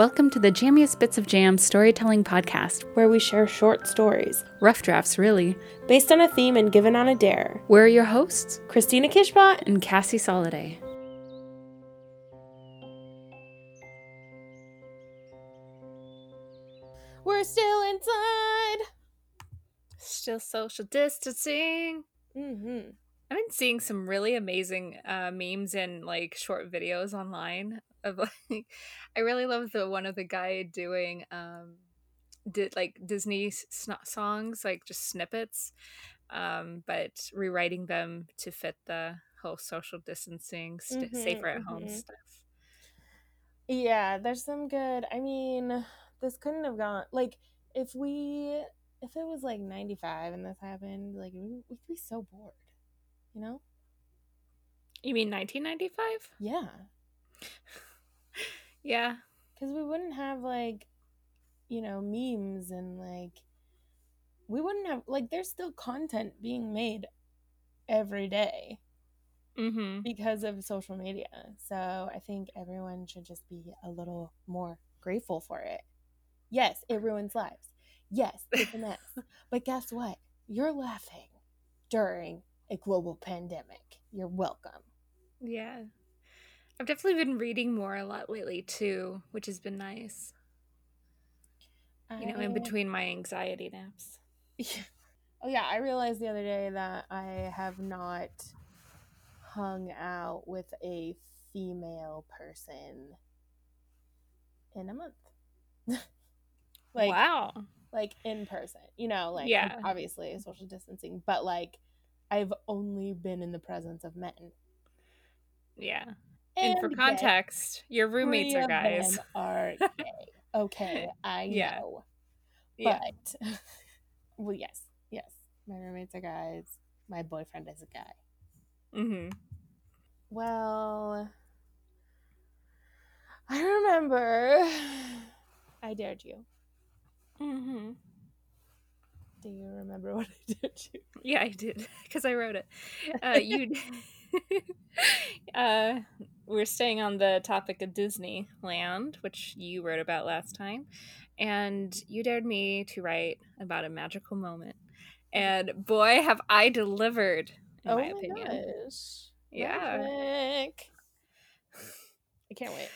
Welcome to the Jammiest Bits of Jam storytelling podcast, where we share short stories, rough drafts really, based on a theme and given on a dare. We're your hosts, Christina Kishbot and Cassie Soliday. We're still inside. Still social distancing. Mm-hmm. I've been seeing some really amazing uh, memes and like short videos online of like I really love the one of the guy doing um did like Disney songs like just snippets um but rewriting them to fit the whole social distancing st- mm-hmm, safer at home mm-hmm. stuff. Yeah, there's some good. I mean, this couldn't have gone like if we if it was like 95 and this happened, like we'd be so bored you know? You mean 1995? Yeah. Yeah. Because we wouldn't have, like, you know, memes and, like, we wouldn't have, like, there's still content being made every day mm-hmm. because of social media. So I think everyone should just be a little more grateful for it. Yes, it ruins lives. Yes, it's a mess. but guess what? You're laughing during a global pandemic. You're welcome. Yeah. I've definitely been reading more a lot lately too, which has been nice. I... You know, in oh. between my anxiety naps. Yeah. Oh yeah, I realized the other day that I have not hung out with a female person in a month. like Wow. Like in person. You know, like yeah. obviously social distancing, but like I've only been in the presence of men. Yeah. And, and for context, your roommates are guys. are gay. Okay, I yeah. know. But yeah. well, yes, yes. My roommates are guys. My boyfriend is a guy. Mm-hmm. Well, I remember I dared you. Mm-hmm. Do you remember what I did to you? Yeah, I did because I wrote it. Uh, you, uh, we're staying on the topic of Disneyland, which you wrote about last time, and you dared me to write about a magical moment. And boy, have I delivered! In oh my, my opinion, gosh. yeah. Magic. I can't wait.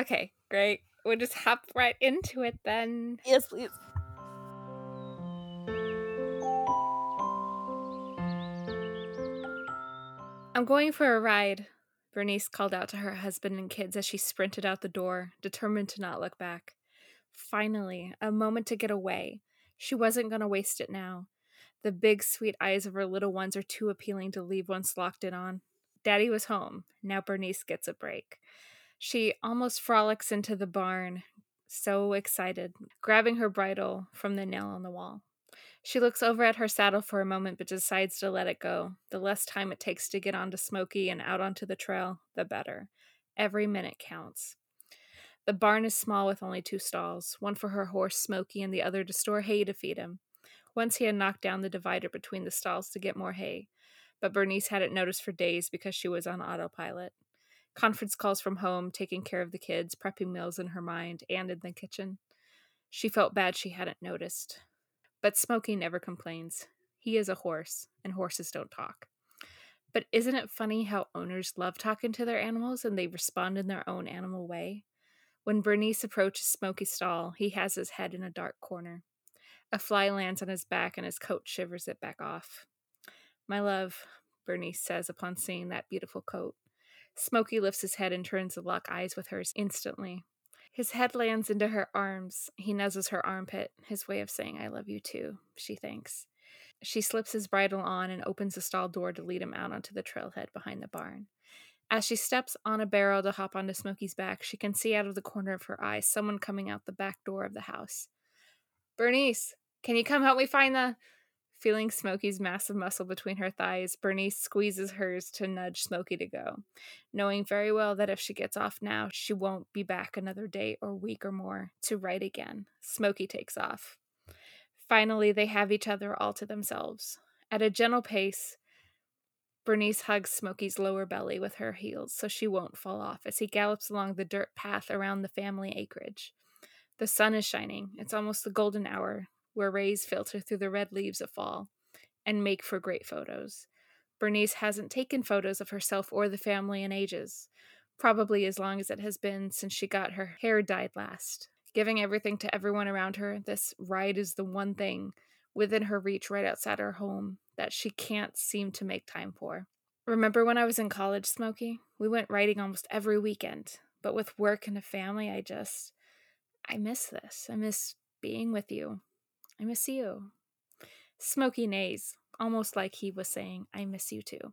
Okay, great. We'll just hop right into it then. Yes, please. I'm going for a ride, Bernice called out to her husband and kids as she sprinted out the door, determined to not look back. Finally, a moment to get away. She wasn't going to waste it now. The big, sweet eyes of her little ones are too appealing to leave once locked in on. Daddy was home. Now Bernice gets a break. She almost frolics into the barn, so excited, grabbing her bridle from the nail on the wall. She looks over at her saddle for a moment but decides to let it go. The less time it takes to get onto Smoky and out onto the trail, the better. Every minute counts. The barn is small with only two stalls, one for her horse Smoky and the other to store hay to feed him. Once he had knocked down the divider between the stalls to get more hay, but Bernice hadn't noticed for days because she was on autopilot. Conference calls from home, taking care of the kids, prepping meals in her mind and in the kitchen. She felt bad she hadn't noticed. But Smoky never complains. He is a horse, and horses don't talk. But isn't it funny how owners love talking to their animals and they respond in their own animal way? When Bernice approaches Smoky's stall, he has his head in a dark corner. A fly lands on his back and his coat shivers it back off. My love, Bernice says upon seeing that beautiful coat. Smoky lifts his head and turns to lock eyes with hers instantly. His head lands into her arms. He nuzzles her armpit, his way of saying, I love you too, she thinks. She slips his bridle on and opens the stall door to lead him out onto the trailhead behind the barn. As she steps on a barrel to hop onto Smoky's back, she can see out of the corner of her eye someone coming out the back door of the house. Bernice, can you come help me find the. Feeling Smoky's massive muscle between her thighs, Bernice squeezes hers to nudge Smoky to go, knowing very well that if she gets off now, she won't be back another day or week or more to write again. Smoky takes off. Finally, they have each other all to themselves. At a gentle pace, Bernice hugs Smokey's lower belly with her heels so she won't fall off as he gallops along the dirt path around the family acreage. The sun is shining. It's almost the golden hour, where rays filter through the red leaves of fall and make for great photos. Bernice hasn't taken photos of herself or the family in ages, probably as long as it has been since she got her hair dyed last. Giving everything to everyone around her, this ride is the one thing within her reach right outside her home that she can't seem to make time for. Remember when I was in college, Smokey? We went riding almost every weekend, but with work and a family, I just. I miss this. I miss being with you. I miss you. Smokey neighs, almost like he was saying, I miss you too.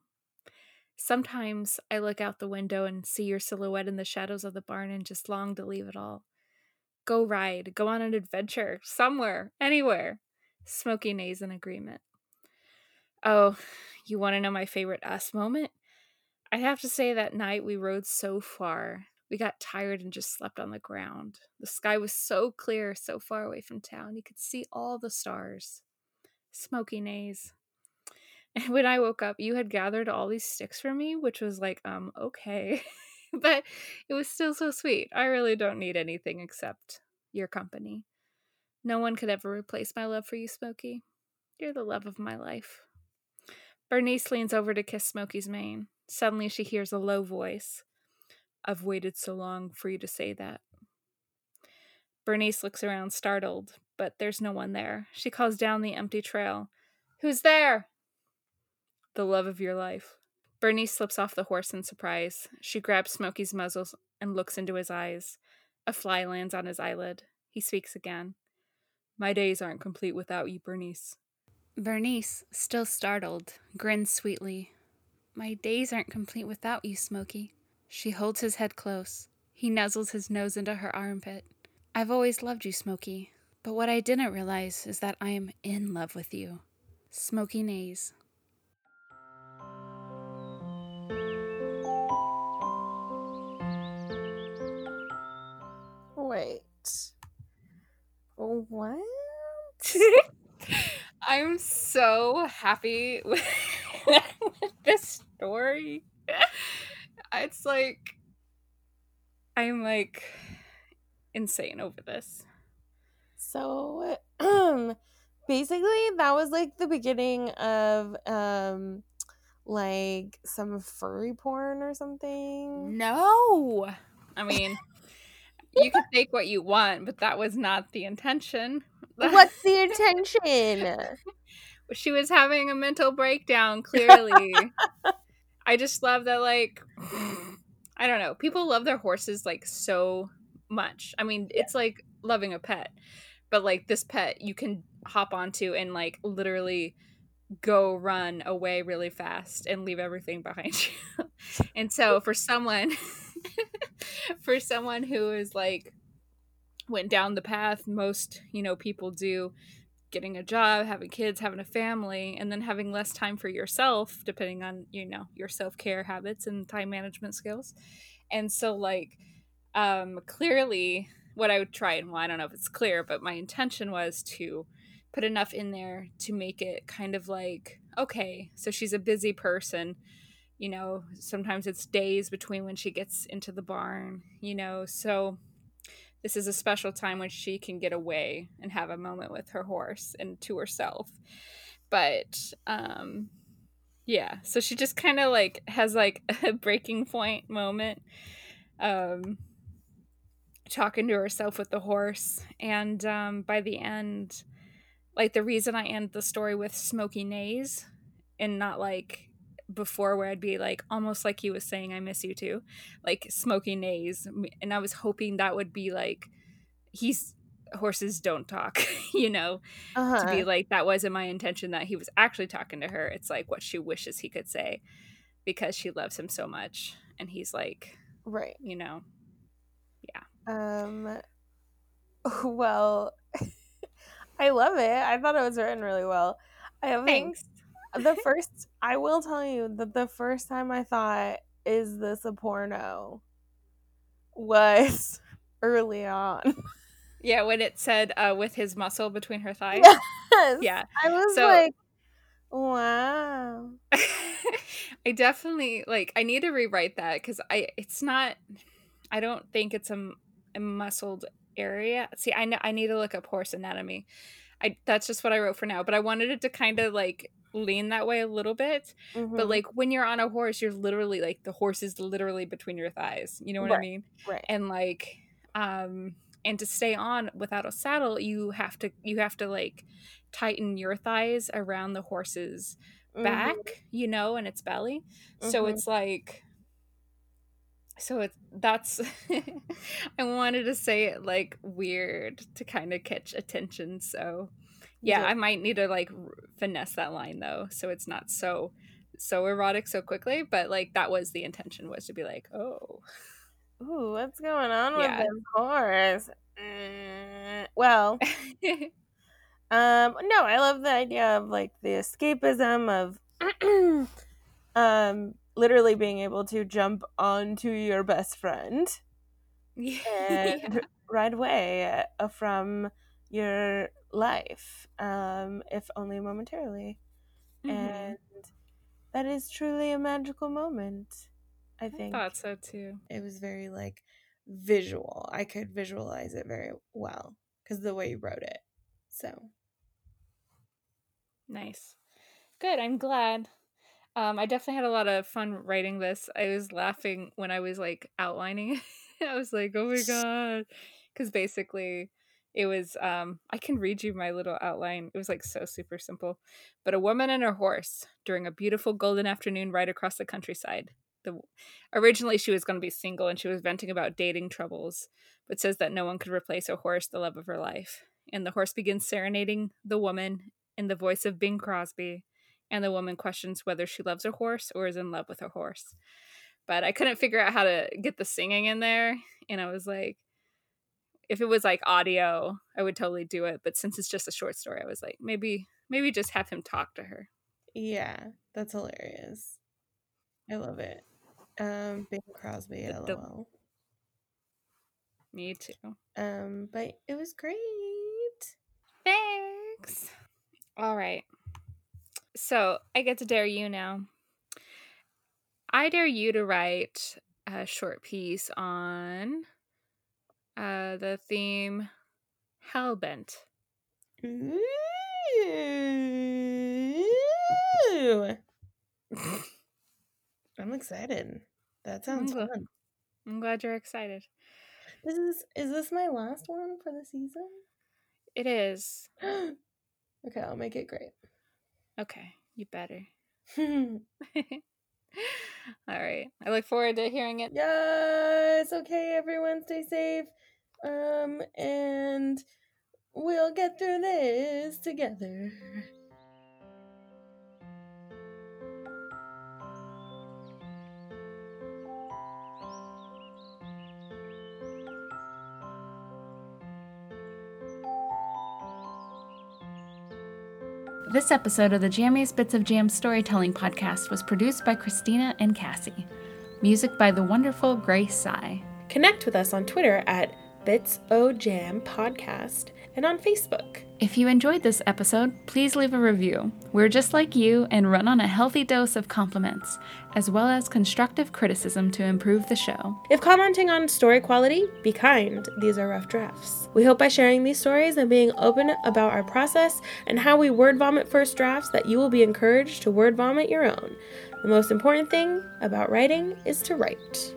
Sometimes I look out the window and see your silhouette in the shadows of the barn and just long to leave it all. Go ride, go on an adventure, somewhere, anywhere. Smokey neighs in agreement. Oh, you want to know my favorite us moment? I'd have to say that night we rode so far. We got tired and just slept on the ground. The sky was so clear, so far away from town. You could see all the stars. Smoky neighs. And when I woke up, you had gathered all these sticks for me, which was like, um, okay. but it was still so sweet. I really don't need anything except your company. No one could ever replace my love for you, Smokey. You're the love of my life. Bernice leans over to kiss Smokey's mane. Suddenly she hears a low voice. I've waited so long for you to say that. Bernice looks around, startled, but there's no one there. She calls down the empty trail. Who's there? The love of your life. Bernice slips off the horse in surprise. She grabs Smokey's muzzle and looks into his eyes. A fly lands on his eyelid. He speaks again. My days aren't complete without you, Bernice. Bernice, still startled, grins sweetly. My days aren't complete without you, Smokey. She holds his head close. He nuzzles his nose into her armpit. I've always loved you, Smokey, but what I didn't realize is that I am in love with you. Smokey neighs. Wait. What? I'm so happy with, with this story. It's like I'm like insane over this. So, um, basically, that was like the beginning of um, like some furry porn or something. No, I mean, you can take what you want, but that was not the intention. What's the intention? she was having a mental breakdown. Clearly, I just love that. Like, I don't know. People love their horses like so much. I mean, yeah. it's like loving a pet, but like this pet, you can hop onto and like literally go run away really fast and leave everything behind you. and so for someone for someone who is like went down the path most, you know, people do getting a job, having kids, having a family, and then having less time for yourself, depending on, you know, your self care habits and time management skills. And so, like, um, clearly, what I would try and, well, I don't know if it's clear, but my intention was to put enough in there to make it kind of like, okay, so she's a busy person. You know, sometimes it's days between when she gets into the barn, you know, so this is a special time when she can get away and have a moment with her horse and to herself. But um yeah so she just kind of like has like a breaking point moment um talking to herself with the horse. And um by the end like the reason i end the story with smoky Neighs and not like before where I'd be like almost like he was saying I miss you too, like smoky neighs, and I was hoping that would be like he's horses don't talk, you know, uh-huh. to be uh-huh. like that wasn't my intention that he was actually talking to her. It's like what she wishes he could say because she loves him so much, and he's like, right, you know, yeah. Um. Well, I love it. I thought it was written really well. I think Thanks the first I will tell you that the first time I thought is this a porno was early on. Yeah, when it said uh, with his muscle between her thighs. Yes. Yeah. I was so, like Wow. I definitely like I need to rewrite that cuz I it's not I don't think it's a, a muscled area. See, I know I need to look up horse anatomy. I that's just what I wrote for now, but I wanted it to kind of like lean that way a little bit. Mhm. But like when you're on a horse, you're literally like the horse is literally between your thighs. You know what I mean? right. And like um and to stay on without a saddle, you have to you have to like tighten your thighs around the horse's Mhm. back, you know, and its belly. So Mhm. it's like so it's that's I wanted to say it like weird to kind of catch attention. So yeah, Yeah. I might need to like finesse that line though, so it's not so so erotic so quickly. But like that was the intention was to be like, oh, Ooh, what's going on with Yeah. this horse? Mm, well, um, no, I love the idea of like the escapism of um literally being able to jump onto your best friend yeah. and ride away uh, from your life, um, if only momentarily. Mhm. And that is truly a magical moment. I I think thought so too. it was very like visual. I could visualize it very well because the way you wrote it. So Nice. Good. I'm glad. Um, I definitely had a lot of fun writing this. I was laughing when I was like outlining. I was like, "Oh my god!" Because basically, it was. Um, I can read you my little outline. It was like so super simple. But a woman and her horse during a beautiful golden afternoon ride across the countryside. The originally she was going to be single and she was venting about dating troubles, but says that no one could replace a horse, the love of her life. And the horse begins serenading the woman in the voice of Bing Crosby, and the woman questions whether she loves her horse or is in love with her horse. But I couldn't figure out how to get the singing in there, and I was like, if it was like audio, I would totally do it. But since it's just a short story, I was like, maybe, maybe just have him talk to her. yeah, that's hilarious. I love it. Um, Bing Crosby, The- the- lol. Me too. Um, but it was great. Thanks. All right. So I get to dare you now. I dare you to write a short piece on uh, the theme Hellbent. Ooh. I'm excited. That sounds I'm fun. I'm glad you're excited. This is is this my last one for the season? It is. okay, I'll make it great. Okay, you better. All right. I look forward to hearing it. yes. Okay, everyone, stay safe. Um, and we'll get through this together. This episode of the Jammiest Bits of Jam Storytelling podcast was produced by Christina and Cassie. Music by the wonderful Grace Sai. Connect with us on Twitter at Bits O Jam Podcast and on Facebook. If you enjoyed this episode, please leave a review. We're just like you and run on a healthy dose of compliments, as well as constructive criticism to improve the show. If commenting on story quality, be kind. These are rough drafts. We hope by sharing these stories and being open about our process and how we word vomit first drafts that you will be encouraged to word vomit your own. The most important thing about writing is to write.